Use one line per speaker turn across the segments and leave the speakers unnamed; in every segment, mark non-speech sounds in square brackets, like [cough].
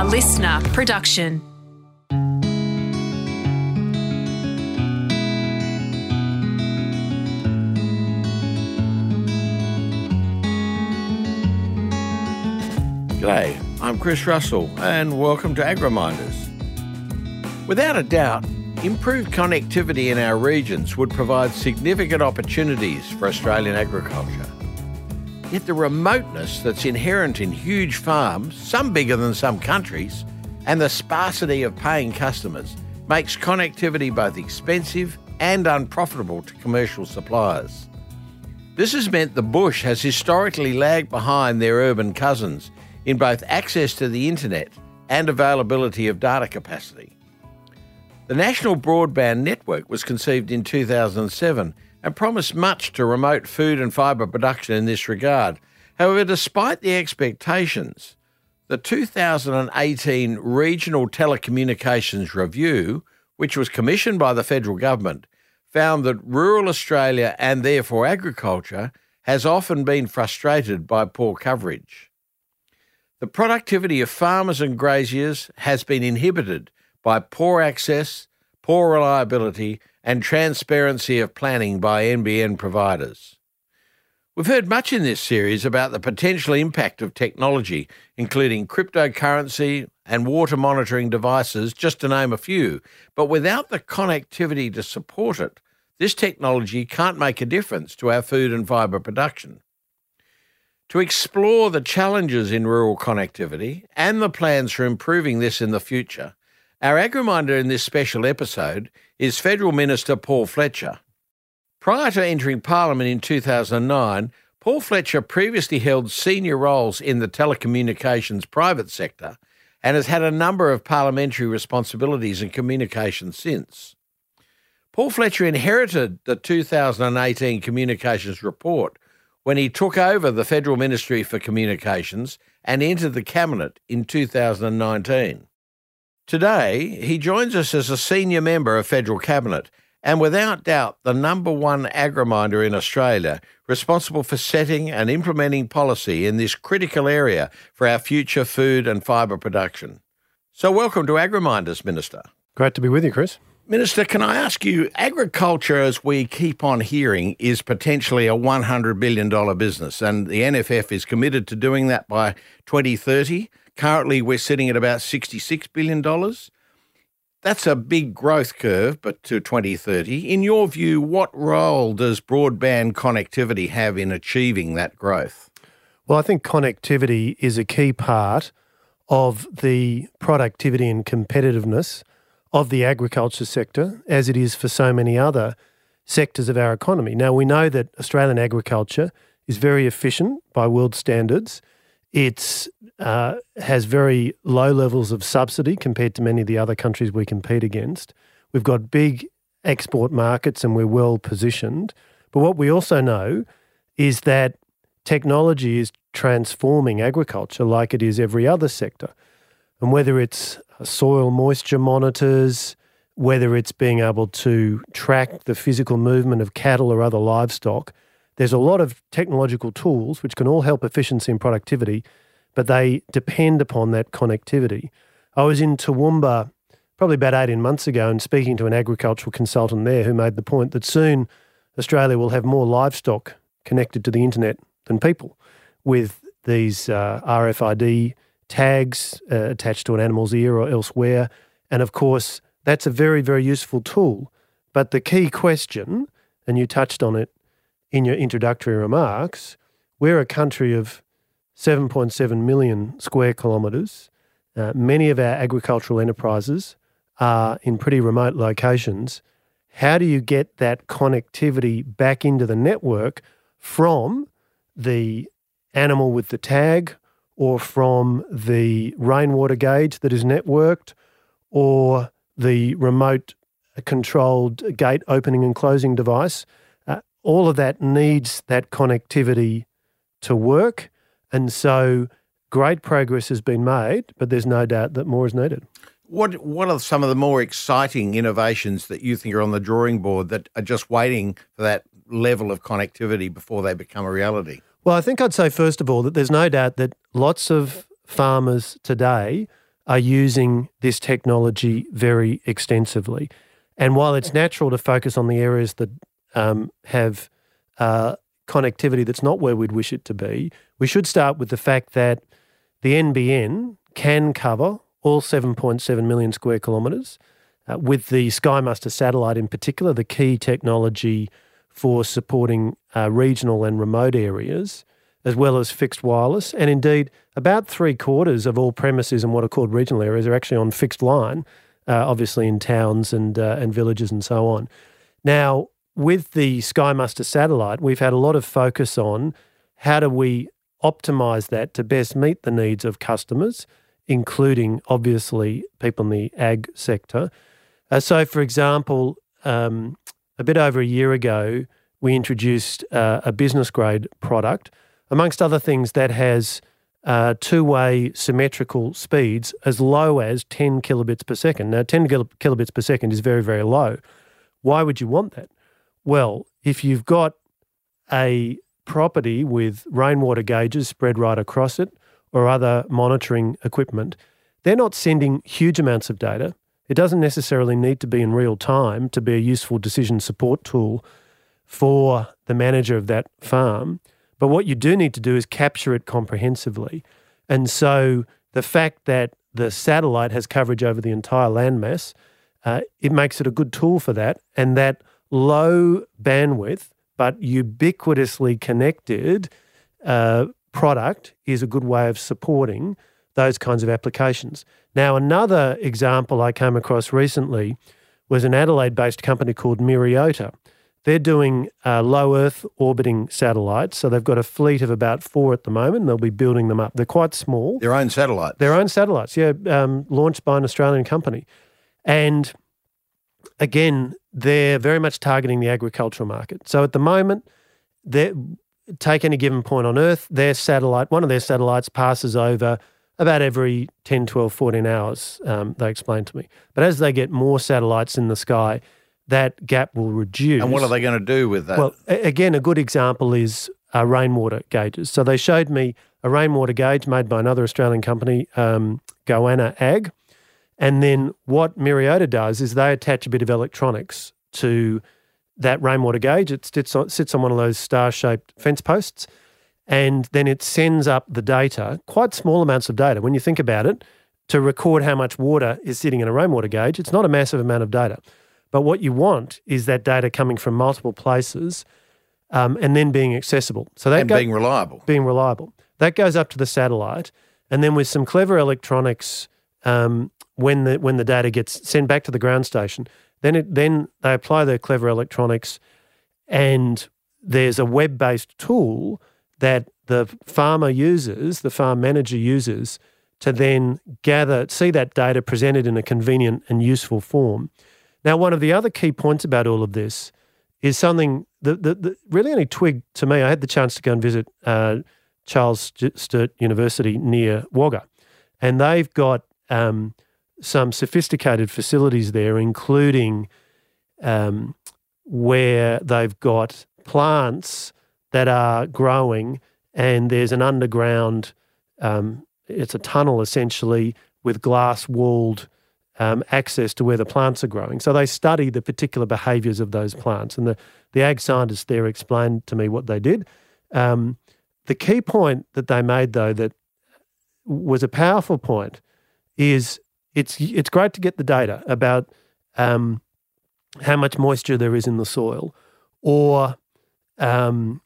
A listener production.
G'day, I'm Chris Russell, and welcome to AgriMinders. Without a doubt, improved connectivity in our regions would provide significant opportunities for Australian agriculture. Yet the remoteness that's inherent in huge farms, some bigger than some countries, and the sparsity of paying customers makes connectivity both expensive and unprofitable to commercial suppliers. This has meant the bush has historically lagged behind their urban cousins in both access to the internet and availability of data capacity. The National Broadband Network was conceived in 2007 and promised much to remote food and fibre production in this regard. However, despite the expectations, the 2018 Regional Telecommunications Review, which was commissioned by the federal government, found that rural Australia and therefore agriculture has often been frustrated by poor coverage. The productivity of farmers and graziers has been inhibited by poor access, poor reliability, and transparency of planning by NBN providers. We've heard much in this series about the potential impact of technology, including cryptocurrency and water monitoring devices, just to name a few. But without the connectivity to support it, this technology can't make a difference to our food and fibre production. To explore the challenges in rural connectivity and the plans for improving this in the future, our AgriMinder in this special episode is Federal Minister Paul Fletcher. Prior to entering Parliament in 2009, Paul Fletcher previously held senior roles in the telecommunications private sector and has had a number of parliamentary responsibilities in communications since. Paul Fletcher inherited the 2018 Communications Report, when he took over the Federal Ministry for Communications and entered the Cabinet in 2019. Today, he joins us as a senior member of Federal Cabinet and without doubt the number one agriminder in Australia, responsible for setting and implementing policy in this critical area for our future food and fibre production. So, welcome to AgriMinders, Minister.
Great to be with you, Chris.
Minister, can I ask you, agriculture, as we keep on hearing, is potentially a $100 billion business, and the NFF is committed to doing that by 2030. Currently, we're sitting at about $66 billion. That's a big growth curve, but to 2030. In your view, what role does broadband connectivity have in achieving that growth?
Well, I think connectivity is a key part of the productivity and competitiveness of the agriculture sector, as it is for so many other sectors of our economy. Now, we know that Australian agriculture is very efficient by world standards. It uh, has very low levels of subsidy compared to many of the other countries we compete against. We've got big export markets and we're well positioned. But what we also know is that technology is transforming agriculture like it is every other sector. And whether it's soil moisture monitors, whether it's being able to track the physical movement of cattle or other livestock, there's a lot of technological tools which can all help efficiency and productivity, but they depend upon that connectivity. I was in Toowoomba probably about 18 months ago and speaking to an agricultural consultant there who made the point that soon Australia will have more livestock connected to the internet than people with these uh, RFID tags uh, attached to an animal's ear or elsewhere. And of course, that's a very, very useful tool. But the key question, and you touched on it in your introductory remarks, we're a country of 7.7 million square kilometres. Uh, many of our agricultural enterprises are in pretty remote locations. How do you get that connectivity back into the network from the animal with the tag or from the rainwater gauge that is networked or the remote controlled gate opening and closing device. All of that needs that connectivity to work. And so great progress has been made, but there's no doubt that more is needed.
What what are some of the more exciting innovations that you think are on the drawing board that are just waiting for that level of connectivity before they become a reality?
Well, I think I'd say, first of all, that there's no doubt that lots of farmers today are using this technology very extensively. And while it's natural to focus on the areas that um, have uh, connectivity that's not where we'd wish it to be, we should start with the fact that the NBN can cover all 7.7 million square kilometres. Uh, with the SkyMuster satellite in particular, the key technology for supporting uh, regional and remote areas, as well as fixed wireless. And indeed, about three quarters of all premises in what are called regional areas are actually on fixed line, uh, obviously in towns and, uh, and villages and so on. Now, with the SkyMuster satellite, we've had a lot of focus on how do we optimize that to best meet the needs of customers, including obviously people in the ag sector. Uh, so, for example, um, a bit over a year ago, we introduced uh, a business grade product, amongst other things, that has uh, two way symmetrical speeds as low as 10 kilobits per second. Now, 10 kilobits per second is very, very low. Why would you want that? Well, if you've got a property with rainwater gauges spread right across it or other monitoring equipment, they're not sending huge amounts of data. It doesn't necessarily need to be in real time to be a useful decision support tool for the manager of that farm. But what you do need to do is capture it comprehensively. And so the fact that the satellite has coverage over the entire landmass, uh, it makes it a good tool for that. And that low bandwidth but ubiquitously connected uh, product is a good way of supporting those kinds of applications. Now, another example I came across recently was an Adelaide based company called Myriota. They're doing uh, low Earth orbiting satellites. So they've got a fleet of about four at the moment. They'll be building them up. They're quite small.
Their own satellites.
Their own satellites, yeah, um, launched by an Australian company. And again, they're very much targeting the agricultural market. So at the moment, they take any given point on Earth, their satellite, one of their satellites passes over about every 10, 12, 14 hours, um, they explained to me. But as they get more satellites in the sky, that gap will reduce.
And what are they going to do with that?
Well, again, a good example is uh, rainwater gauges. So they showed me a rainwater gauge made by another Australian company, um, Goanna Ag. And then what Myriota does is they attach a bit of electronics to that rainwater gauge. It sits on, sits on one of those star shaped fence posts. And then it sends up the data, quite small amounts of data. When you think about it, to record how much water is sitting in a rainwater gauge, it's not a massive amount of data. But what you want is that data coming from multiple places um, and then being accessible.
So that and go- being reliable.
Being reliable. That goes up to the satellite. And then with some clever electronics, um, when the when the data gets sent back to the ground station, then it then they apply their clever electronics, and there's a web based tool that the farmer uses, the farm manager uses, to then gather see that data presented in a convenient and useful form. Now, one of the other key points about all of this is something that, that, that really only twigged to me. I had the chance to go and visit uh, Charles Sturt University near Wagga, and they've got um, some sophisticated facilities there, including um, where they've got plants that are growing, and there's an underground, um, it's a tunnel essentially with glass walled um, access to where the plants are growing. So they study the particular behaviours of those plants. And the, the ag scientists there explained to me what they did. Um, the key point that they made, though, that was a powerful point is it's it's great to get the data about um, how much moisture there is in the soil, or um,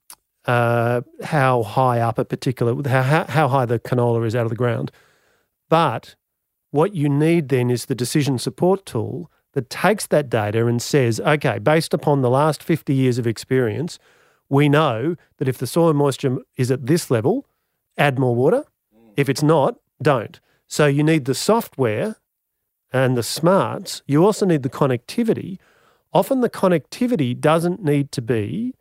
uh, how high up a particular how how high the canola is out of the ground. But what you need then is the decision support tool that takes that data and says, okay, based upon the last 50 years of experience, we know that if the soil moisture is at this level, add more water. If it's not, don't. So you need the software and the smarts. You also need the connectivity. Often the connectivity doesn't need to be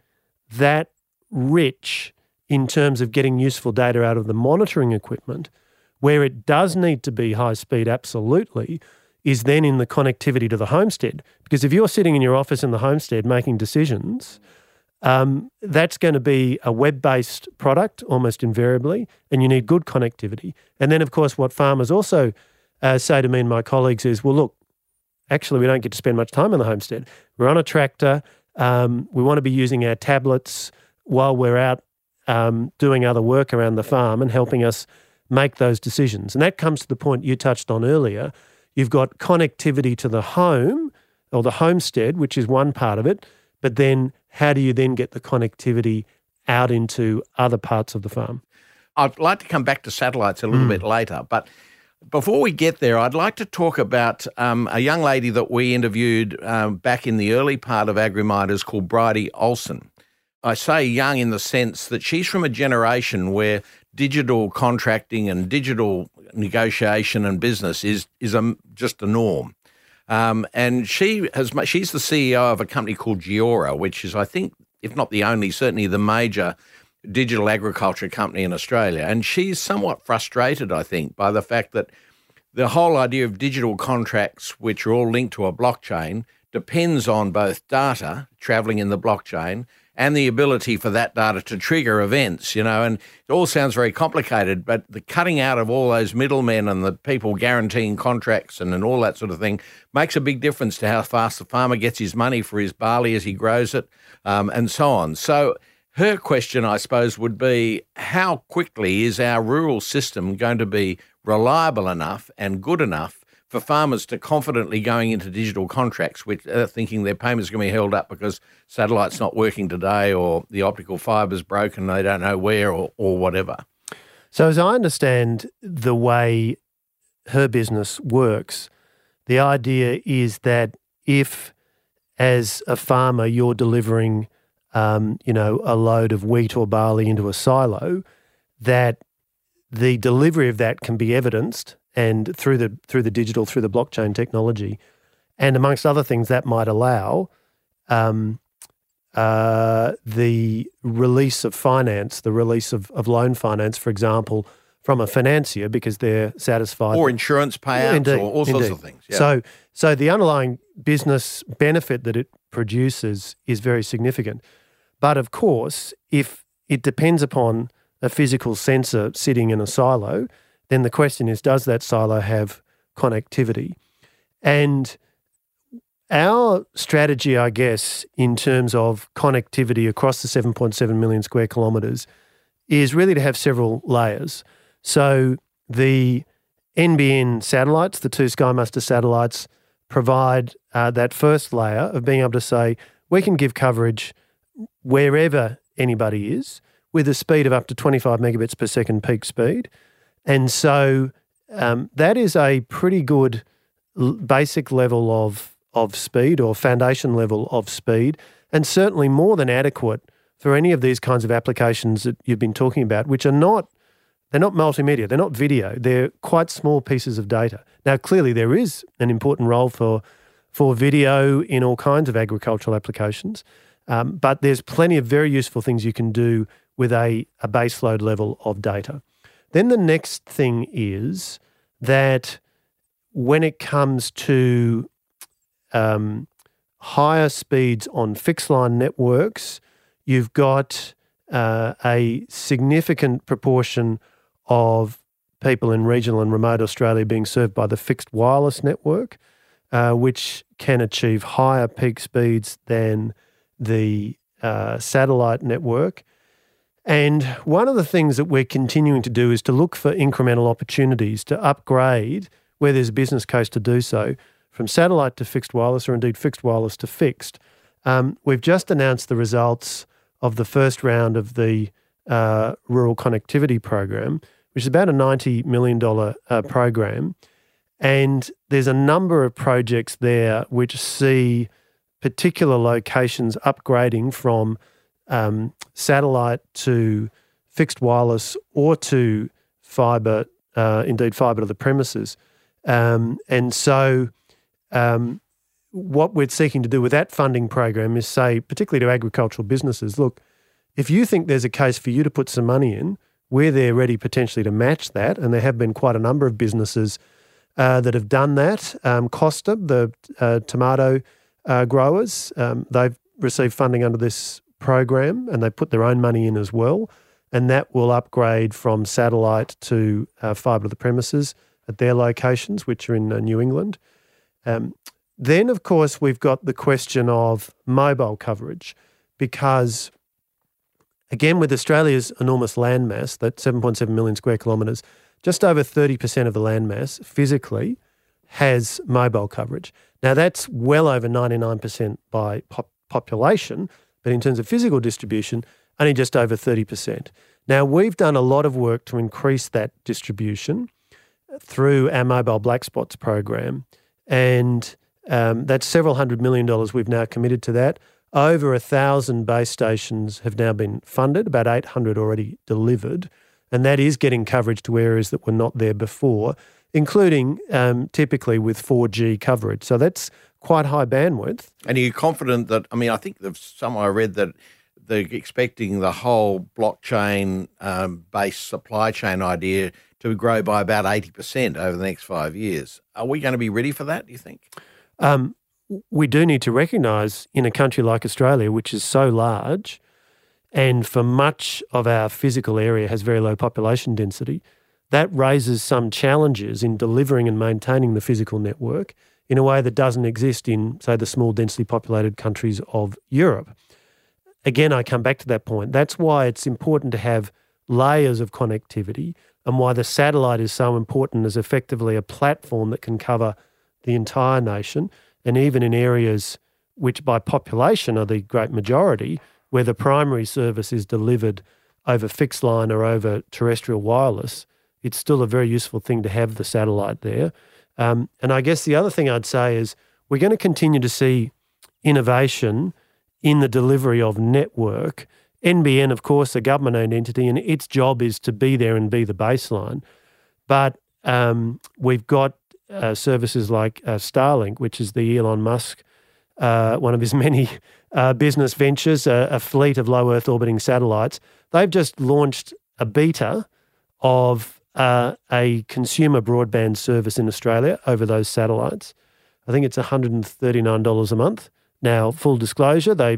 that rich in terms of getting useful data out of the monitoring equipment. Where it does need to be high speed, absolutely, is then in the connectivity to the homestead. Because if you're sitting in your office in the homestead making decisions, um, that's going to be a web based product almost invariably, and you need good connectivity. And then, of course, what farmers also uh, say to me and my colleagues is, well, look, actually, we don't get to spend much time on the homestead. We're on a tractor. Um, we want to be using our tablets while we're out um, doing other work around the farm and helping us make those decisions. And that comes to the point you touched on earlier. You've got connectivity to the home or the homestead, which is one part of it, but then how do you then get the connectivity out into other parts of the farm?
I'd like to come back to satellites a little mm. bit later, but before we get there, I'd like to talk about um, a young lady that we interviewed um, back in the early part of AgriMinders called Bridie Ohlsson. I say young in the sense that she's from a generation where digital contracting and digital negotiation and business is is a, just a norm. Um, and she has she's the CEO of a company called Geora, which is I think, if not the only, certainly the major digital agriculture company in Australia. And she's somewhat frustrated, I think, by the fact that the whole idea of digital contracts, which are all linked to a blockchain, depends on both data traveling in the blockchain and the ability for that data to trigger events, you know, and it all sounds very complicated, but the cutting out of all those middlemen and the people guaranteeing contracts and, and all that sort of thing makes a big difference to how fast the farmer gets his money for his barley as he grows it um, and so on. So her question, I suppose, would be how quickly is our rural system going to be reliable enough and good enough for farmers to confidently going into digital contracts, which are thinking their payments are going to be held up because satellite's not working today or the optical fiber's broken, they don't know where or, or whatever.
So, as I understand the way her business works, the idea is that if, as a farmer, you're delivering, um, you know, a load of wheat or barley into a silo, that the delivery of that can be evidenced and through the through the digital through the blockchain technology, and amongst other things that might allow um, uh, the release of finance, the release of, of loan finance, for example, from a financier because they're satisfied,
or insurance payouts, indeed, or all sorts indeed. of things.
Yeah. So, so the underlying business benefit that it produces is very significant. But of course, if it depends upon a physical sensor sitting in a silo, then the question is does that silo have connectivity? And our strategy, I guess, in terms of connectivity across the 7.7 million square kilometres is really to have several layers. So the NBN satellites, the two SkyMuster satellites, provide uh, that first layer of being able to say we can give coverage wherever anybody is with a speed of up to 25 megabits per second peak speed. And so um, that is a pretty good l- basic level of, of speed or foundation level of speed, and certainly more than adequate for any of these kinds of applications that you've been talking about, which are not they're not multimedia, they're not video, they're quite small pieces of data. Now, clearly, there is an important role for for video in all kinds of agricultural applications, um, but there's plenty of very useful things you can do with a, a baseload level of data. Then the next thing is that when it comes to um, higher speeds on fixed line networks, you've got uh, a significant proportion of people in regional and remote Australia being served by the fixed wireless network, uh, which can achieve higher peak speeds than the uh, satellite network. And one of the things that we're continuing to do is to look for incremental opportunities to upgrade where there's a business case to do so from satellite to fixed wireless or indeed fixed wireless to fixed. Um, we've just announced the results of the first round of the uh, Rural Connectivity Program, which is about a $90 million uh, program. And there's a number of projects there which see particular locations upgrading from um, satellite to fixed wireless or to fibre, uh, indeed fibre to the premises. Um, and so, um, what we're seeking to do with that funding program is say, particularly to agricultural businesses, look, if you think there's a case for you to put some money in, we're there ready potentially to match that. And there have been quite a number of businesses uh, that have done that. Um, Costa, the uh, tomato uh, growers, um, they've received funding under this program and they put their own money in as well. And that will upgrade from satellite to uh, fibre to the premises at their locations, which are in uh, New England. Um, then, of course, we've got the question of mobile coverage because, again, with Australia's enormous landmass, that 7.7 million square kilometres, just over 30% of the landmass physically has mobile coverage. Now, that's well over 99% by pop- population, but in terms of physical distribution, only just over 30%. Now, we've done a lot of work to increase that distribution through our mobile black spots program, and um, that's several hundred million dollars we've now committed to that. Over a thousand base stations have now been funded, about 800 already delivered, and that is getting coverage to areas that were not there before, including um, typically with 4G coverage. So that's quite high bandwidth.
And are you confident that? I mean, I think somewhere I read that they're expecting the whole blockchain um, based supply chain idea to grow by about 80% over the next five years. Are we going to be ready for that, do you think?
Um, we do need to recognise in a country like Australia, which is so large, and for much of our physical area has very low population density, that raises some challenges in delivering and maintaining the physical network in a way that doesn't exist in, say, the small, densely populated countries of Europe. Again, I come back to that point. That's why it's important to have layers of connectivity and why the satellite is so important as effectively a platform that can cover the entire nation and even in areas which by population are the great majority, where the primary service is delivered over fixed line or over terrestrial wireless, it's still a very useful thing to have the satellite there. Um, and I guess the other thing I'd say is we're going to continue to see innovation in the delivery of network. NBN, of course, a government owned entity, and its job is to be there and be the baseline. But um, we've got uh, services like uh, Starlink, which is the Elon Musk, uh, one of his [laughs] many uh, business ventures, a fleet of low Earth orbiting satellites. They've just launched a beta of uh, a consumer broadband service in Australia over those satellites. I think it's $139 a month. Now, full disclosure, they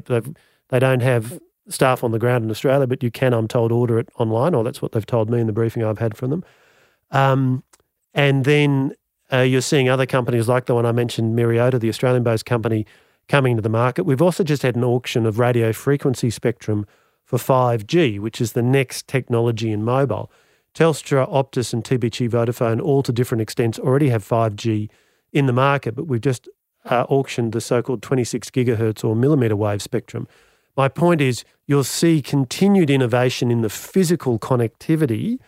they don't have staff on the ground in Australia, but you can, I'm told, order it online, or that's what they've told me in the briefing I've had from them. Um, and then uh, you're seeing other companies like the one I mentioned, Myriota, the Australian-based company, coming to the market. We've also just had an auction of radio frequency spectrum for 5G, which is the next technology in mobile. Telstra, Optus, and TPG Vodafone, all to different extents, already have 5G in the market, but we've just uh, auctioned the so called 26 gigahertz or millimeter wave spectrum. My point is, you'll see continued innovation in the physical connectivity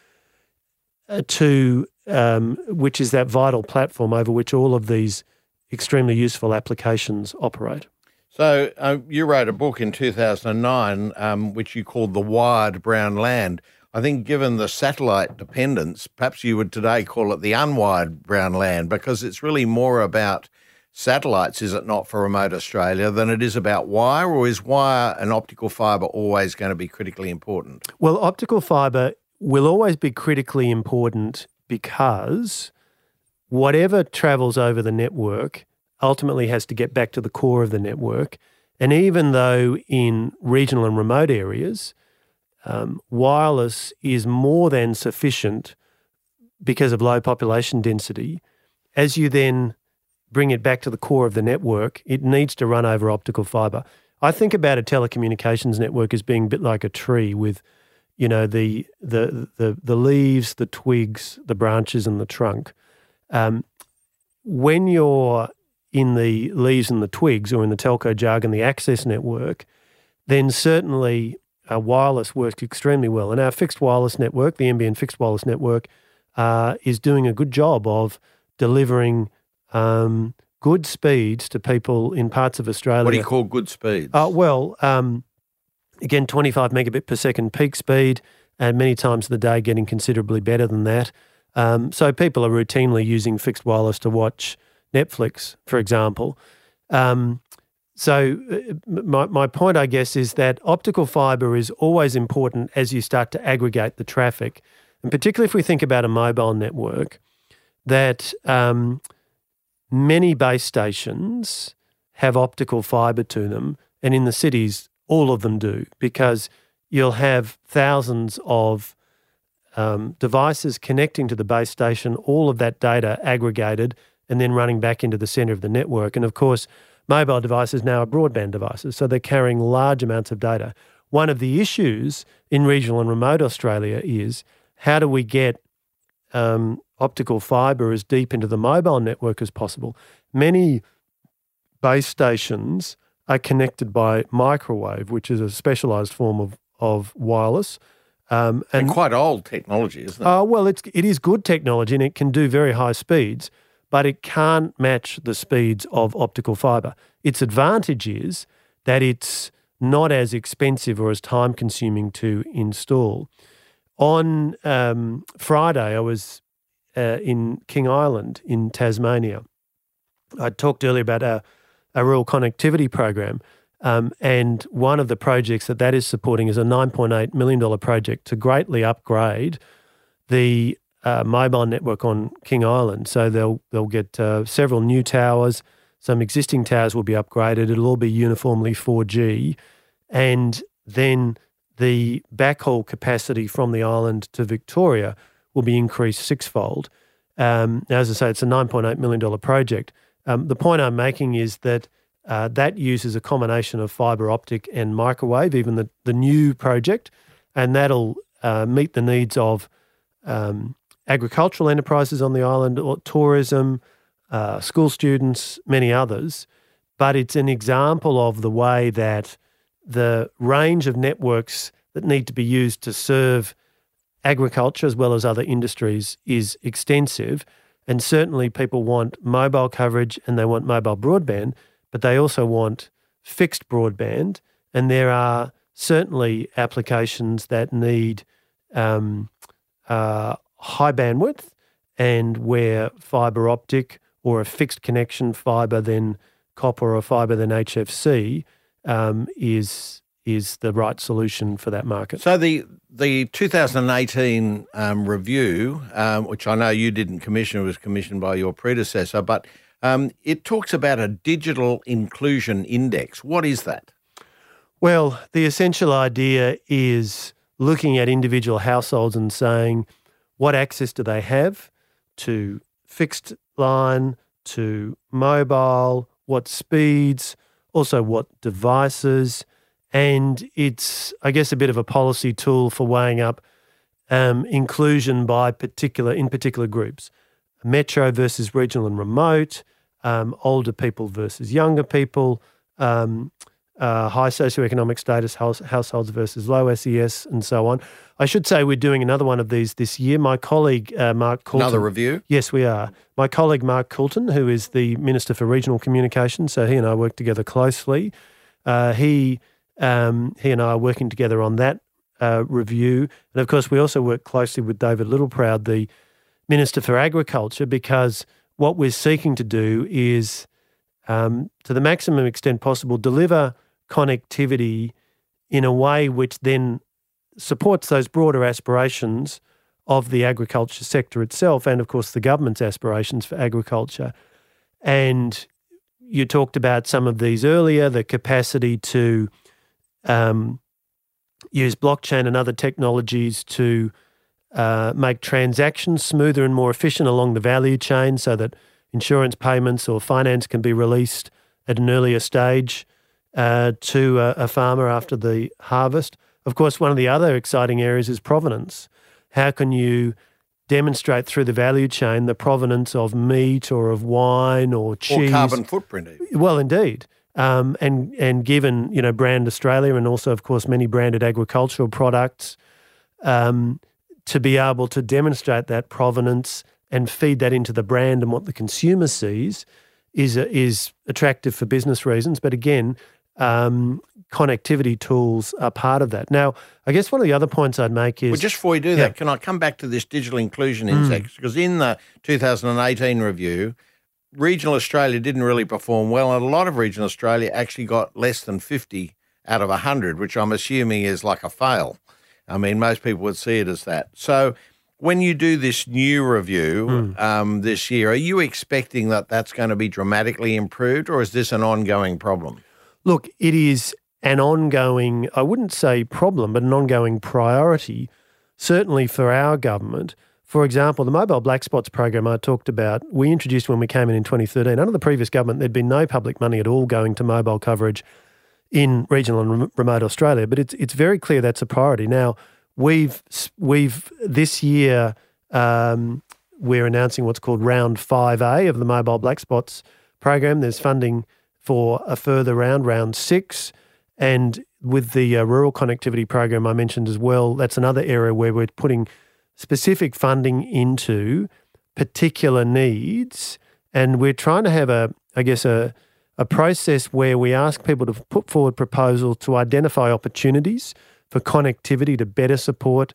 uh, to um, which is that vital platform over which all of these extremely useful applications operate.
So, uh, you wrote a book in 2009, um, which you called The Wired Brown Land. I think, given the satellite dependence, perhaps you would today call it the unwired brown land because it's really more about satellites, is it not, for remote Australia than it is about wire, or is wire and optical fibre always going to be critically important?
Well, optical fibre will always be critically important because whatever travels over the network ultimately has to get back to the core of the network. And even though in regional and remote areas, um, wireless is more than sufficient because of low population density. As you then bring it back to the core of the network, it needs to run over optical fiber. I think about a telecommunications network as being a bit like a tree with, you know, the the the, the leaves, the twigs, the branches, and the trunk. Um, when you're in the leaves and the twigs, or in the telco jargon, the access network, then certainly uh, wireless works extremely well. And our fixed wireless network, the NBN fixed wireless network, uh, is doing a good job of delivering um, good speeds to people in parts of Australia.
What do you call good speeds?
Uh, well, um, again, 25 megabit per second peak speed, and many times of the day getting considerably better than that. Um, so people are routinely using fixed wireless to watch Netflix, for example. Um, so, uh, my, my point, I guess, is that optical fiber is always important as you start to aggregate the traffic. And particularly if we think about a mobile network, that um, many base stations have optical fiber to them. And in the cities, all of them do, because you'll have thousands of um, devices connecting to the base station, all of that data aggregated and then running back into the center of the network. And of course, mobile devices now are broadband devices, so they're carrying large amounts of data. One of the issues in regional and remote Australia is how do we get um, optical fibre as deep into the mobile network as possible? Many base stations are connected by microwave, which is a specialised form of, of wireless.
Um, and, and, quite old technology, isn't it?
Uh, well, it's, it is good technology and it can do very high speeds, but it can't match the speeds of optical fibre. Its advantage is that it's not as expensive or as time consuming to install. On um, Friday, I was uh, in King Island in Tasmania. I talked earlier about a, a rural connectivity program. Um, and one of the projects that that is supporting is a $9.8 million project to greatly upgrade the uh, mobile network on King Island. So they'll, they'll get uh, several new towers. Some existing towers will be upgraded. It'll all be uniformly 4G. And then the backhaul capacity from the island to Victoria will be increased sixfold. Um, as I say, it's a $9.8 million project. Um, the point I'm making is that uh, that uses a combination of fibre optic and microwave, even the, the new project, and that'll uh, meet the needs of um, agricultural enterprises on the island, or tourism, uh, school students, many others. But it's an example of the way that the range of networks that need to be used to serve agriculture as well as other industries is extensive. And certainly people want mobile coverage and they want mobile broadband but they also want fixed broadband. And there are certainly applications that need um, uh, high bandwidth and where fibre optic or a fixed connection fibre then copper or fibre then HFC um, is is the right solution for that market.
So the the 2018 um, review, um, which I know you didn't commission, was commissioned by your predecessor, but um, it talks about a digital inclusion index. What is that?
Well, the essential idea is looking at individual households and saying what access do they have to fixed line, to mobile, what speeds, also what devices. And it's, I guess, a bit of a policy tool for weighing up um, inclusion by particular in particular groups metro versus regional and remote, um, older people versus younger people, um, uh, high socioeconomic status house, households versus low SES, and so on. I should say we're doing another one of these this year. My colleague uh, Mark Coulton.
Another review?
Yes, we are. My colleague Mark Coulton, who is the Minister for Regional Communications, so he and I work together closely. Uh, he um, he and I are working together on that uh, review, and of course we also work closely with David Littleproud, the Minister for Agriculture, because what we're seeking to do is, um, to the maximum extent possible, deliver connectivity in a way which then supports those broader aspirations of the agriculture sector itself and, of course, the government's aspirations for agriculture. And you talked about some of these earlier the capacity to um, use blockchain and other technologies to uh, make transactions smoother and more efficient along the value chain so that insurance payments or finance can be released at an earlier stage uh, to a, a, farmer after the harvest. Of course, one of the other exciting areas is provenance. How can you demonstrate through the value chain the provenance of meat or of wine or cheese?
Or carbon footprint. Even.
Well, indeed. Um, and and given you know brand Australia and also of course many branded agricultural products, um, to be able to demonstrate that provenance and feed that into the brand and what the consumer sees is is attractive for business reasons. But again, um, connectivity tools are part of that. Now, I guess one of the other points I'd make is
well, just before we do yeah. that, can I come back to this digital inclusion hmm. index? Mm. Because in the 2018 review, regional Australia didn't really perform well, and a lot of regional Australia actually got less than 50 out of 100, which I'm assuming is like a fail. I mean, most people would see it as that. So, when you do this new review mm. um, this year, are you expecting that that's going to be dramatically improved, or is this an ongoing problem?
Look, it is an ongoing, I wouldn't say problem, but an ongoing priority certainly for our government, for example, the mobile black spots program I talked about, we introduced when we came in in 2013. Under the previous government, there'd been no public money at all going to mobile coverage in regional and remote Australia, but it's it's very clear that's a priority. Now, we've we've this year um, we're announcing what's called Round 5A of the Mobile Black Spots program. There's funding for a further round, Round 6. And with the uh, rural connectivity program I mentioned as well, that's another area where we're putting specific funding into particular needs. And we're trying to have a, I guess, a, a process where we ask people to put forward proposals to identify opportunities for connectivity to better support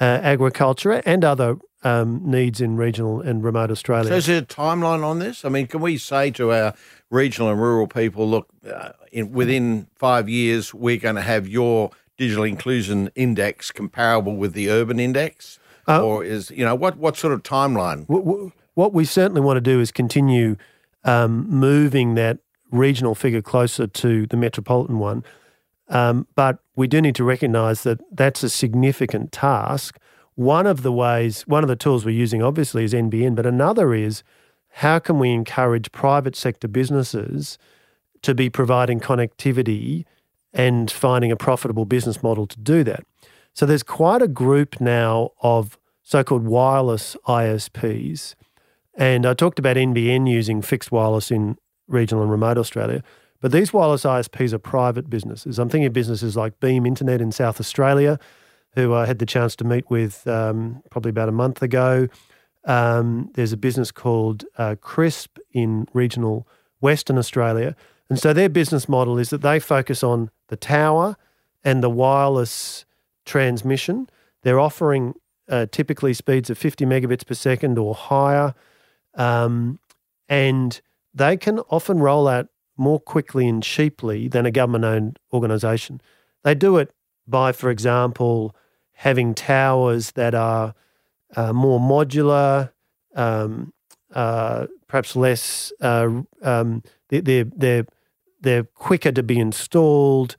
uh, agriculture and other um, needs in regional and remote Australia.
So, is there a timeline on this? I mean, can we say to our regional and rural people, look, uh, in, within five years, we're going to have your digital inclusion index comparable with the urban index? Uh, or is, you know, what, what sort of timeline?
What we certainly want to do is continue um, moving that regional figure closer to the metropolitan one. Um, but we do need to recognise that that's a significant task. One of the ways, one of the tools we're using obviously is NBN, but another is how can we encourage private sector businesses to be providing connectivity and finding a profitable business model to do that? So there's quite a group now of so called wireless ISPs. And I talked about NBN using fixed wireless in regional and remote Australia. But these wireless ISPs are private businesses. I'm thinking of businesses like Beam Internet in South Australia, who I had the chance to meet with um, probably about a month ago. Um, there's a business called uh, Crisp in regional Western Australia. And so their business model is that they focus on the tower and the wireless transmission. They're offering uh, typically speeds of 50 megabits per second or higher. Um, and they can often roll out more quickly and cheaply than a government owned organisation. They do it by, for example, having towers that are uh, more modular, um, uh, perhaps less, uh, um, they're, they're, they're quicker to be installed.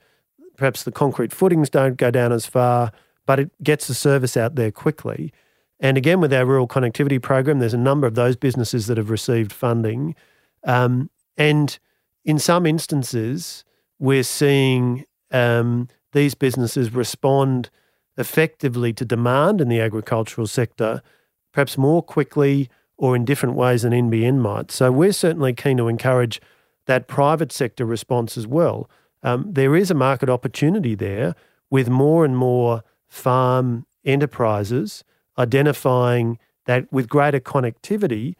Perhaps the concrete footings don't go down as far, but it gets the service out there quickly. And again, with our rural connectivity program, there's a number of those businesses that have received funding. Um, and in some instances, we're seeing um, these businesses respond effectively to demand in the agricultural sector, perhaps more quickly or in different ways than NBN might. So we're certainly keen to encourage that private sector response as well. Um, there is a market opportunity there with more and more farm enterprises identifying that with greater connectivity,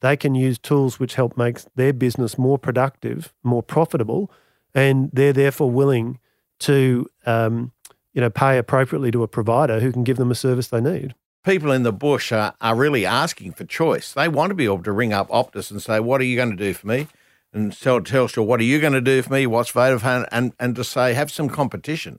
they can use tools which help make their business more productive, more profitable, and they're therefore willing to, um, you know, pay appropriately to a provider who can give them a service they need.
People in the bush are, are really asking for choice. They want to be able to ring up Optus and say, "What are you going to do for me?" and tell Telstra, "What are you going to do for me?" What's Vodafone, and and to say, have some competition.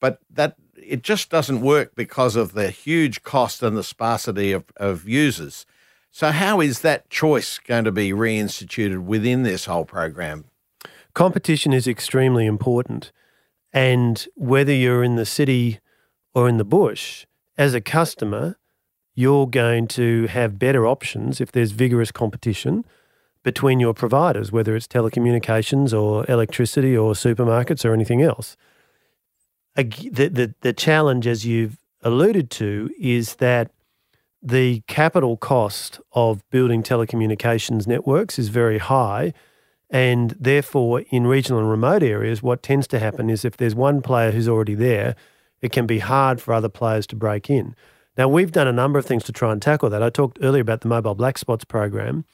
But that it just doesn't work because of the huge cost and the sparsity of, of users. So, how is that choice going to be reinstituted within this whole program?
Competition is extremely important. And whether you're in the city or in the bush, as a customer, you're going to have better options if there's vigorous competition between your providers, whether it's telecommunications or electricity or supermarkets or anything else. The, the, the challenge, as you've alluded to, is that the capital cost of building telecommunications networks is very high. And therefore, in regional and remote areas, what tends to happen is if there's one player who's already there, it can be hard for other players to break in. Now, we've done a number of things to try and tackle that. I talked earlier about the Mobile Black Spots program.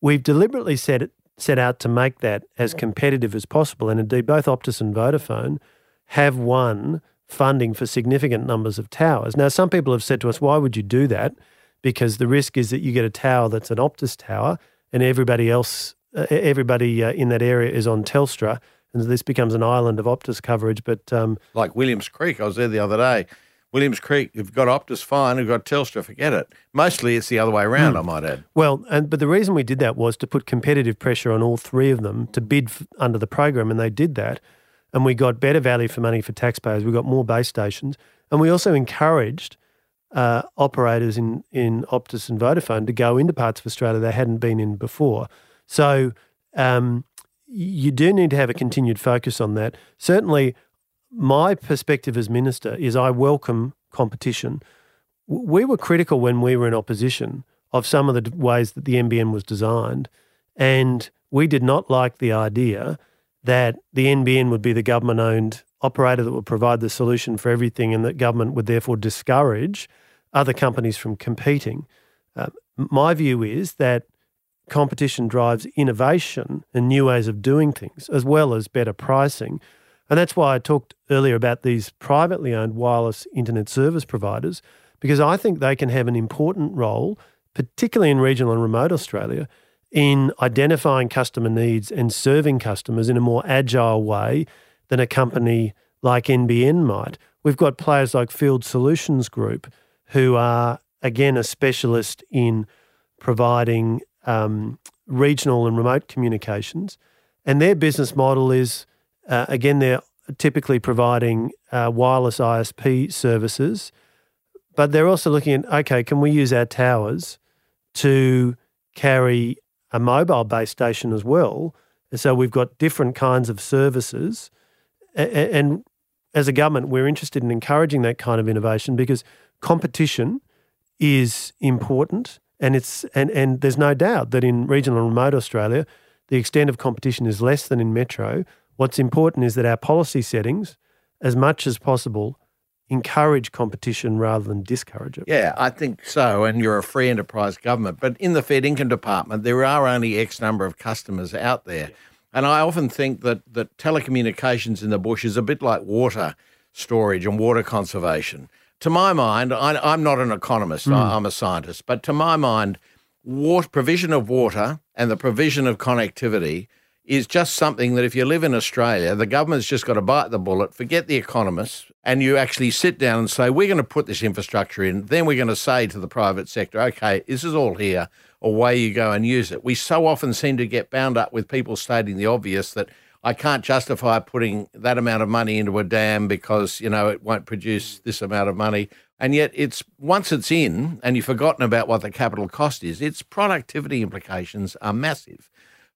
We've deliberately set, set out to make that as competitive as possible. And indeed, both Optus and Vodafone have won funding for significant numbers of towers. Now, some people have said to us, why would you do that? Because the risk is that you get a tower that's an Optus tower and everybody else, uh, everybody uh, in that area is on Telstra. And this becomes an island of Optus coverage. But um,
like Williams Creek, I was there the other day. Williams Creek, you've got Optus, fine. You've got Telstra, forget it. Mostly it's the other way around, mm. I might add.
Well, and but the reason we did that was to put competitive pressure on all three of them to bid f- under the program, and they did that and we got better value for money for taxpayers. We got more base stations, and we also encouraged uh, operators in, in Optus and Vodafone to go into parts of Australia they hadn't been in before. So um, you do need to have a continued focus on that. Certainly, my perspective as minister is I welcome competition. We were critical when we were in opposition of some of the ways that the NBN was designed, and we did not like the idea that the NBN would be the government owned operator that would provide the solution for everything and that government would therefore discourage other companies from competing. Uh, my view is that competition drives innovation and new ways of doing things, as well as better pricing. And that's why I talked earlier about these privately owned wireless internet service providers, because I think they can have an important role, particularly in regional and remote Australia, in identifying customer needs and serving customers in a more agile way than a company like NBN might. We've got players like Field Solutions Group who are, again, a specialist in providing um, regional and remote communications. And their business model is, uh, again, they're typically providing uh, wireless ISP services, but they're also looking at okay, can we use our towers to carry a mobile base station as well? So we've got different kinds of services. And as a government, we're interested in encouraging that kind of innovation because competition is important, and it's and and there's no doubt that in regional and remote Australia, the extent of competition is less than in metro. What's important is that our policy settings, as much as possible, encourage competition rather than discourage it.
Yeah, I think so. And you're a free enterprise government. But in the Fed Income Department, there are only X number of customers out there. And I often think that, that telecommunications in the bush is a bit like water storage and water conservation to my mind, I, am not an economist, mm. I, am a scientist, but to my mind, water, provision of water and the provision of connectivity is just something that if you live in Australia, the government's just got to bite the bullet, forget the economists, and you actually sit down and say, we're going to put this infrastructure in. Then we're going to say to the private sector, okay, this is all here, away you go and use it. We so often seem to get bound up with people stating the obvious that I can't justify putting that amount of money into a dam because, you know, it won't produce this amount of money. And yet it's once it's in and you've forgotten about what the capital cost is, its productivity implications are massive.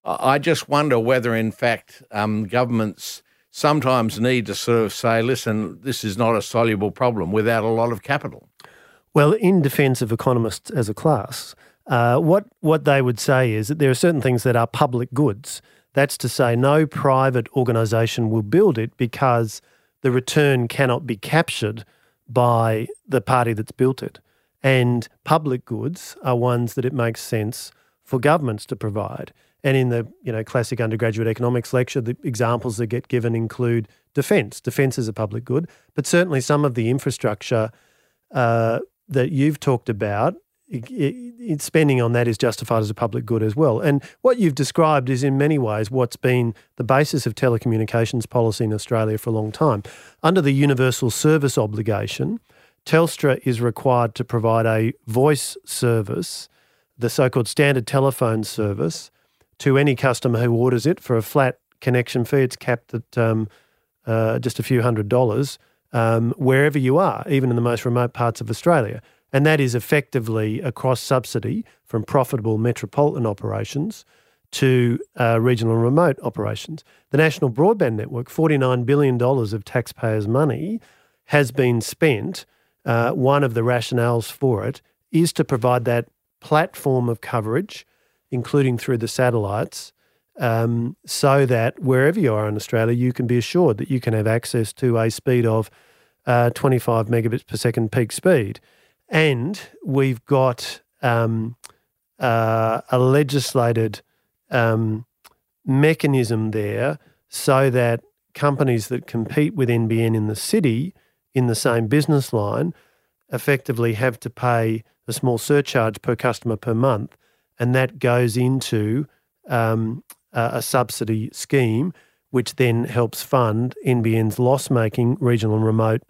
I just wonder whether, in fact, um, governments sometimes need to sort of say, listen, this is not a soluble problem without a lot of capital.
Well, in defence of economists as a class, uh, what what they would say is that there are certain things that are public goods that's to say, no private organisation will build it because the return cannot be captured by the party that's built it. And public goods are ones that it makes sense for governments to provide. And in the you know classic undergraduate economics lecture, the examples that get given include defence. Defence is a public good, but certainly some of the infrastructure uh, that you've talked about it, spending on that is justified as a public good as well. And what you've described is in many ways what's been the basis of telecommunications policy in Australia for a long time. Under the universal service obligation, Telstra is required to provide a voice service, the so called standard telephone service, to any customer who orders it for a flat connection fee. It's capped at um, uh, just a few hundred dollars. Um, wherever you are, even in the most remote parts of Australia. And that is effectively a cross subsidy from profitable metropolitan operations to uh, regional and remote operations. The National Broadband Network, $49 billion of taxpayers' money, has been spent. Uh, one of the rationales for it is to provide that platform of coverage, including through the satellites, um, so that wherever you are in Australia, you can be assured that you can have access to a speed of uh, 25 megabits per second peak speed. And we've got um, uh, a legislated um, mechanism there so that companies that compete with NBN in the city in the same business line effectively have to pay a small surcharge per customer per month. And that goes into um, a, a subsidy scheme, which then helps fund NBN's loss making regional and remote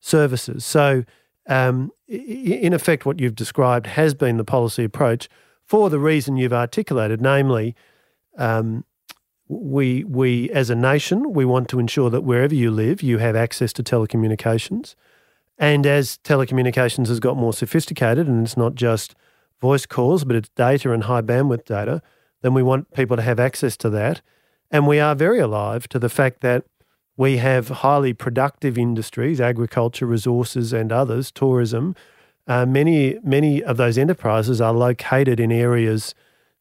services. So um, in effect, what you've described has been the policy approach for the reason you've articulated, namely, um, we we as a nation we want to ensure that wherever you live, you have access to telecommunications, And as telecommunications has got more sophisticated and it's not just voice calls, but it's data and high bandwidth data, then we want people to have access to that. And we are very alive to the fact that we have highly productive industries, agriculture, resources, and others, tourism. Uh, many, many of those enterprises are located in areas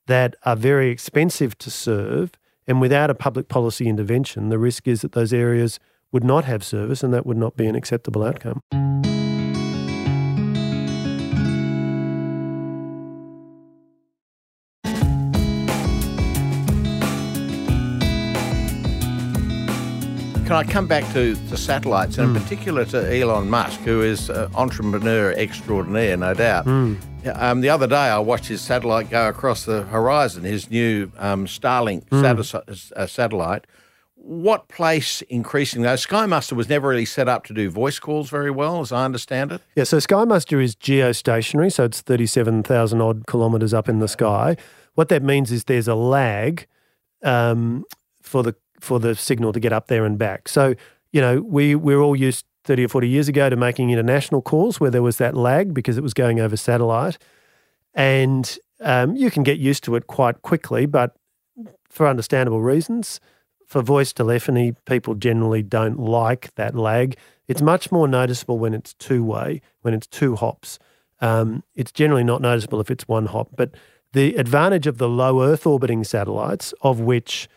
that are very expensive to serve. And without a public policy intervention, the risk is that those areas would not have service and that would not be an acceptable outcome.
Can I come back to the satellites, and in particular to Elon Musk, who is an entrepreneur extraordinaire, no doubt. Um, the other day, I watched his satellite go across the horizon, his new um, Starlink sat- uh, satellite. What place increasingly, though, SkyMuster was never really set up to do voice calls very well, as I understand it.
Yeah, so SkyMuster is geostationary, so it's 37,000 odd kilometres up in the sky. What that means is there's a lag um, for the for the signal to get up there and back. So, you know, we we're all used 30 or 40 years ago to making international calls where there was that lag because it was going over satellite. And um, you can get used to it quite quickly, but for understandable reasons, for voice telephony, people generally don't like that lag. It's much more noticeable when it's two way, when it's two hops. Um, it's generally not noticeable if it's one hop. But the advantage of the low Earth orbiting satellites, of which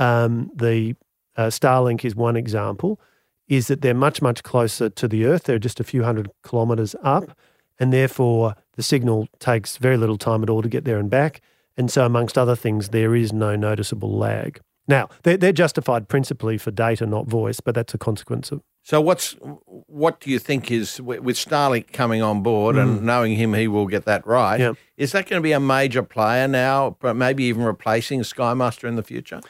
um, the uh, Starlink is one example, is that they're much, much closer to the Earth. They're just a few hundred kilometres up, and therefore the signal takes very little time at all to get there and back. And so, amongst other things, there is no noticeable lag. Now, they're, they're justified principally for data, not voice, but that's a consequence of.
So, what's what do you think is with Starlink coming on board and knowing him, he will get that right?
Yeah.
Is that going to be a major player now, but maybe even replacing SkyMuster in the future?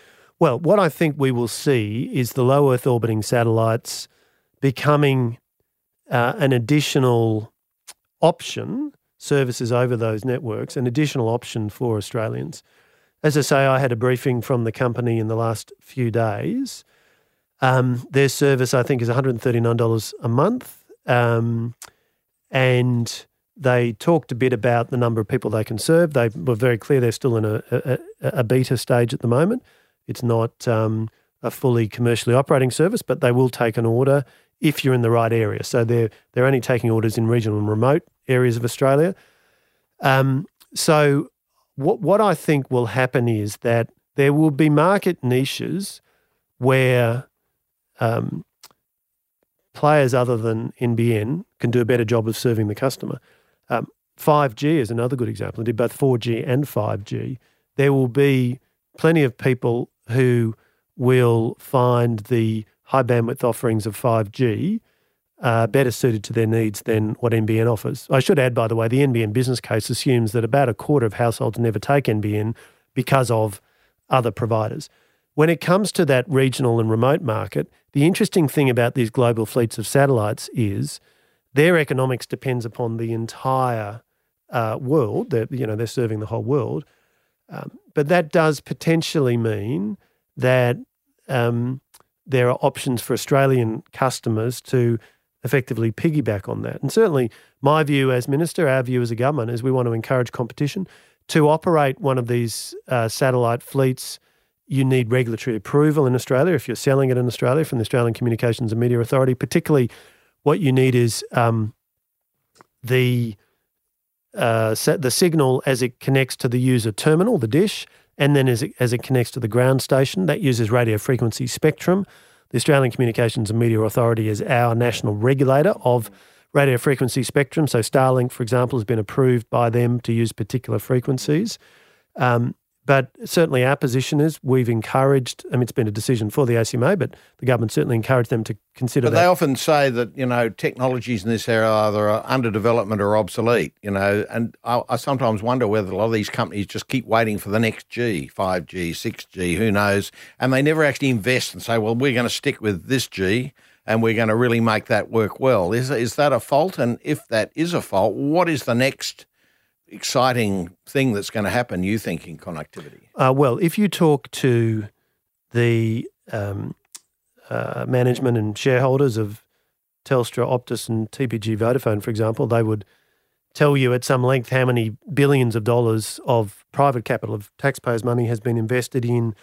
Well, what I think we will see is the low Earth orbiting satellites becoming uh, an additional option, services over those networks, an additional option for Australians. As I say, I had a briefing from the company in the last few days. Um, their service, I think, is $139 a month. Um, and they talked a bit about the number of people they can serve. They were very clear they're still in a, a, a beta stage at the moment. It's not um, a fully commercially operating service, but they will take an order if you're in the right area. So they're they're only taking orders in regional and remote areas of Australia. Um, so what what I think will happen is that there will be market niches where um, players other than NBN can do a better job of serving the customer. Um, 5G is another good example. They did both 4G and 5G. There will be plenty of people who will find the high bandwidth offerings of 5G uh, better suited to their needs than what NBN offers. I should add, by the way, the NBN business case assumes that about a quarter of households never take NBN because of other providers. When it comes to that regional and remote market, the interesting thing about these global fleets of satellites is their economics depends upon the entire uh, world. They're, you know, they're serving the whole world. Um, but that does potentially mean that um, there are options for Australian customers to effectively piggyback on that. And certainly, my view as minister, our view as a government, is we want to encourage competition. To operate one of these uh, satellite fleets, you need regulatory approval in Australia if you're selling it in Australia from the Australian Communications and Media Authority. Particularly, what you need is um, the uh, the signal as it connects to the user terminal, the dish, and then as it, as it connects to the ground station. That uses radio frequency spectrum. The Australian Communications and Media Authority is our national regulator of radio frequency spectrum. So Starlink, for example, has been approved by them to use particular frequencies. Um, but certainly our position is we've encouraged, I mean, it's been a decision for the ACMA, but the government certainly encouraged them to consider
But
that.
they often say that, you know, technologies in this area either are under development or obsolete, you know, and I, I sometimes wonder whether a lot of these companies just keep waiting for the next G, 5G, 6G, who knows, and they never actually invest and say, well, we're going to stick with this G and we're going to really make that work well. Is, is that a fault? And if that is a fault, what is the next exciting thing that's going to happen, you think, in connectivity?
Uh, well, if you talk to the um, uh, management and shareholders of Telstra, Optus, and TPG Vodafone, for example, they would tell you at some length how many billions of dollars of private capital, of taxpayers' money, has been invested in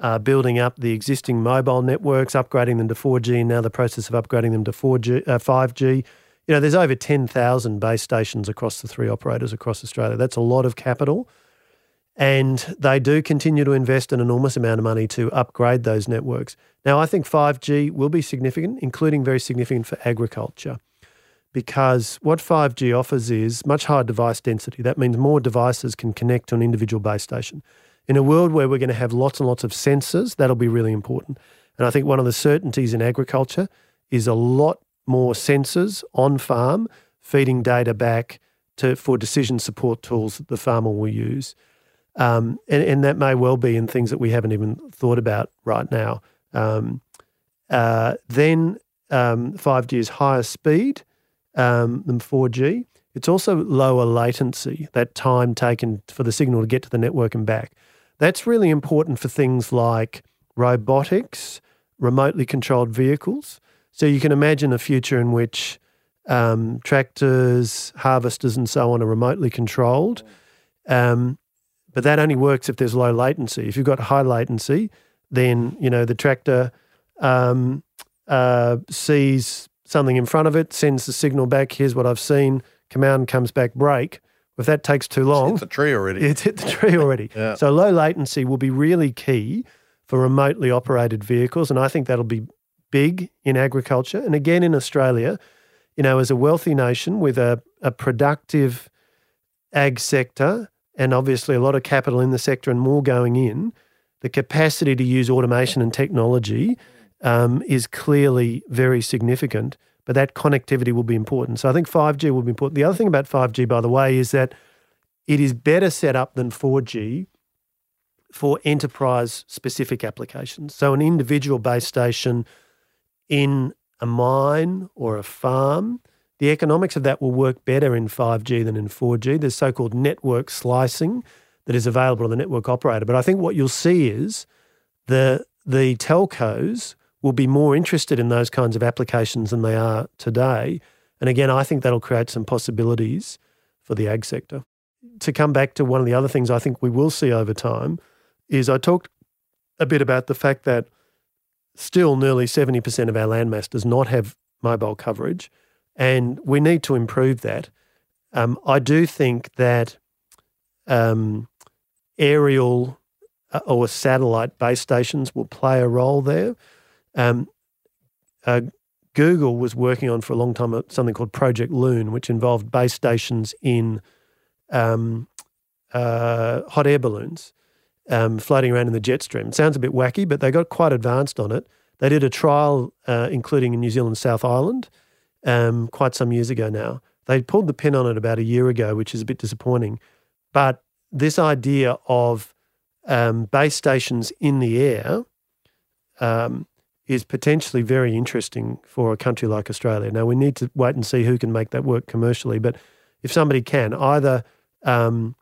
uh, building up the existing mobile networks, upgrading them to 4G, and now the process of upgrading them to 4G, uh, 5G. You know, there's over 10,000 base stations across the three operators across Australia. That's a lot of capital. And they do continue to invest an enormous amount of money to upgrade those networks. Now, I think 5G will be significant, including very significant for agriculture, because what 5G offers is much higher device density. That means more devices can connect to an individual base station. In a world where we're going to have lots and lots of sensors, that'll be really important. And I think one of the certainties in agriculture is a lot more sensors on farm feeding data back to for decision support tools that the farmer will use. Um, and, and, that may well be in things that we haven't even thought about right now. Um, uh, then um, 5G is higher speed um, than 4G. It's also lower latency, that time taken for the signal to get to the network and back. That's really important for things like robotics, remotely controlled vehicles. So you can imagine a future in which um, tractors, harvesters, and so on are remotely controlled. Um, but that only works if there's low latency. If you've got high latency, then you know the tractor um, uh, sees something in front of it, sends the signal back. Here's what I've seen. Command comes back. break. If that takes too long,
it's hit the tree already.
It's hit the tree already. [laughs] yeah. So low latency will be really key for remotely operated vehicles, and I think that'll be big in agriculture. And again, in Australia, you know, as a wealthy nation with a, a productive ag sector and obviously a lot of capital in the sector and more going in, the capacity to use automation and technology um, is clearly very significant. But that connectivity will be important. So I think 5G will be important. The other thing about 5G, by the way, is that it is better set up than 4G for enterprise specific applications. So an individual base station in a mine or a farm the economics of that will work better in 5G than in 4G. There's so called network slicing that is available to the network operator. But I think what you'll see is the, the telcos will be more interested in those kinds of applications than they are today. And again, I think that'll create some possibilities for the ag sector. To come back to one of the other things I think we will see over time is I talked a bit about the fact that still nearly 70% of our landmass does not have mobile coverage and we need to improve that. Um, I do think that um, aerial uh, or satellite base stations will play a role there. Um, uh, Google was working on for a long time something called Project Loon, which involved base stations in um, uh, hot air balloons um, floating around in the jet stream. It sounds a bit wacky, but they got quite advanced on it. They did a trial, uh, including in New Zealand South Island, um, quite some years ago now. They pulled the pin on it about a year ago, which is a bit disappointing. But this idea of um, base stations in the air um, is potentially very interesting for a country like Australia. Now, we need to wait and see who can make that work commercially. But if somebody can, either, um,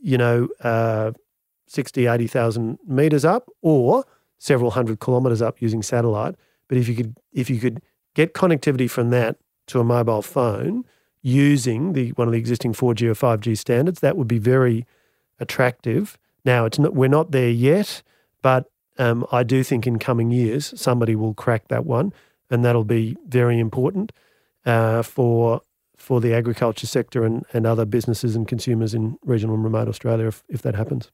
you know, uh, 60, 80,000 metres up or several hundred kilometres up using satellite. But if you could, if you could get connectivity from that to a mobile phone using the one of the existing 4G or 5G standards, that would be very attractive. Now, it's not, we're not there yet, but um, I do think in coming years somebody will crack that one, and that'll be very important uh, for for the agriculture sector and, and other businesses and consumers in regional and remote Australia if, if that happens.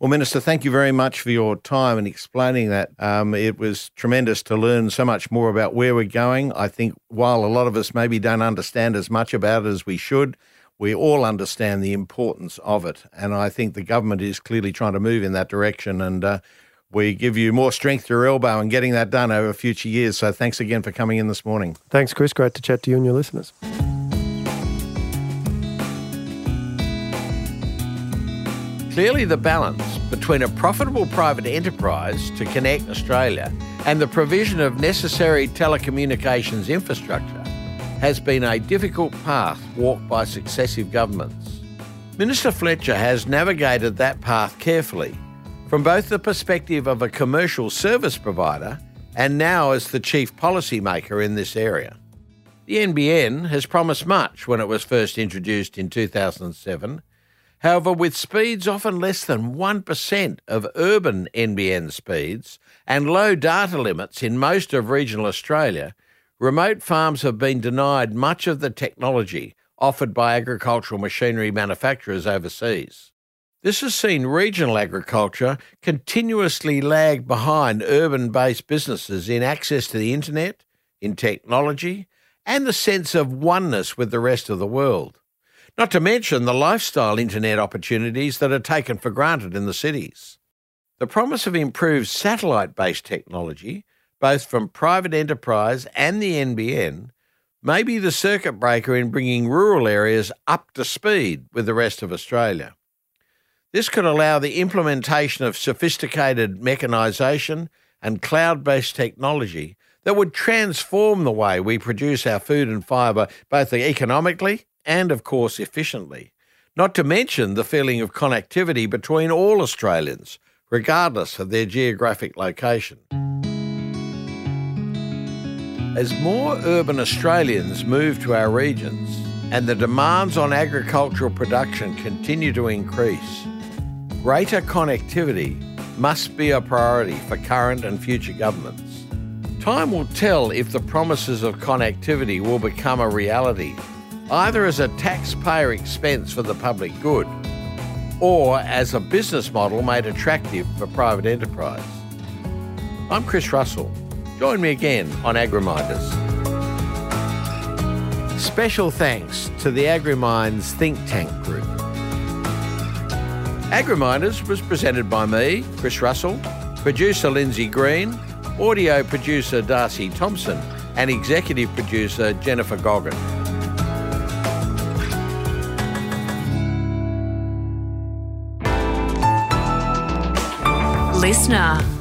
Well, Minister, thank you very much for your time and explaining that. Um, it was tremendous to learn so much more about where we're going. I think while a lot of us maybe don't understand as much about it as we should, we all understand the importance of it. And I think the government is clearly trying to move in that direction. And uh, we give you more strength to your elbow in getting that done over future years. So thanks again for coming in this morning.
Thanks, Chris. Great to chat to you and your listeners.
Clearly, the balance between a profitable private enterprise to connect Australia and the provision of necessary telecommunications infrastructure has been a difficult path walked by successive governments. Minister Fletcher has navigated that path carefully from both the perspective of a commercial service provider and now as the chief policymaker in this area. The NBN has promised much when it was first introduced in 2007. However, with speeds often less than 1% of urban NBN speeds and low data limits in most of regional Australia, remote farms have been denied much of the technology offered by agricultural machinery manufacturers overseas. This has seen regional agriculture continuously lag behind urban based businesses in access to the internet, in technology, and the sense of oneness with the rest of the world. Not to mention the lifestyle internet opportunities that are taken for granted in the cities. The promise of improved satellite based technology, both from private enterprise and the NBN, may be the circuit breaker in bringing rural areas up to speed with the rest of Australia. This could allow the implementation of sophisticated mechanisation and cloud based technology that would transform the way we produce our food and fibre, both economically and, of course, efficiently. Not to mention the feeling of connectivity between all Australians, regardless of their geographic location. As more urban Australians move to our regions and the demands on agricultural production continue to increase, Greater connectivity must be a priority for current and future governments. Time will tell if the promises of connectivity will become a reality, either as a taxpayer expense for the public good or as a business model made attractive for private enterprise. I'm Chris Russell. Join me again on AgriMinders. Special thanks to the AgriMinds think tank group. AgriMinders was presented by me, Chris Russell, producer Lindsay Green, audio producer Darcy Thompson, and executive producer Jennifer Goggin.
Listener.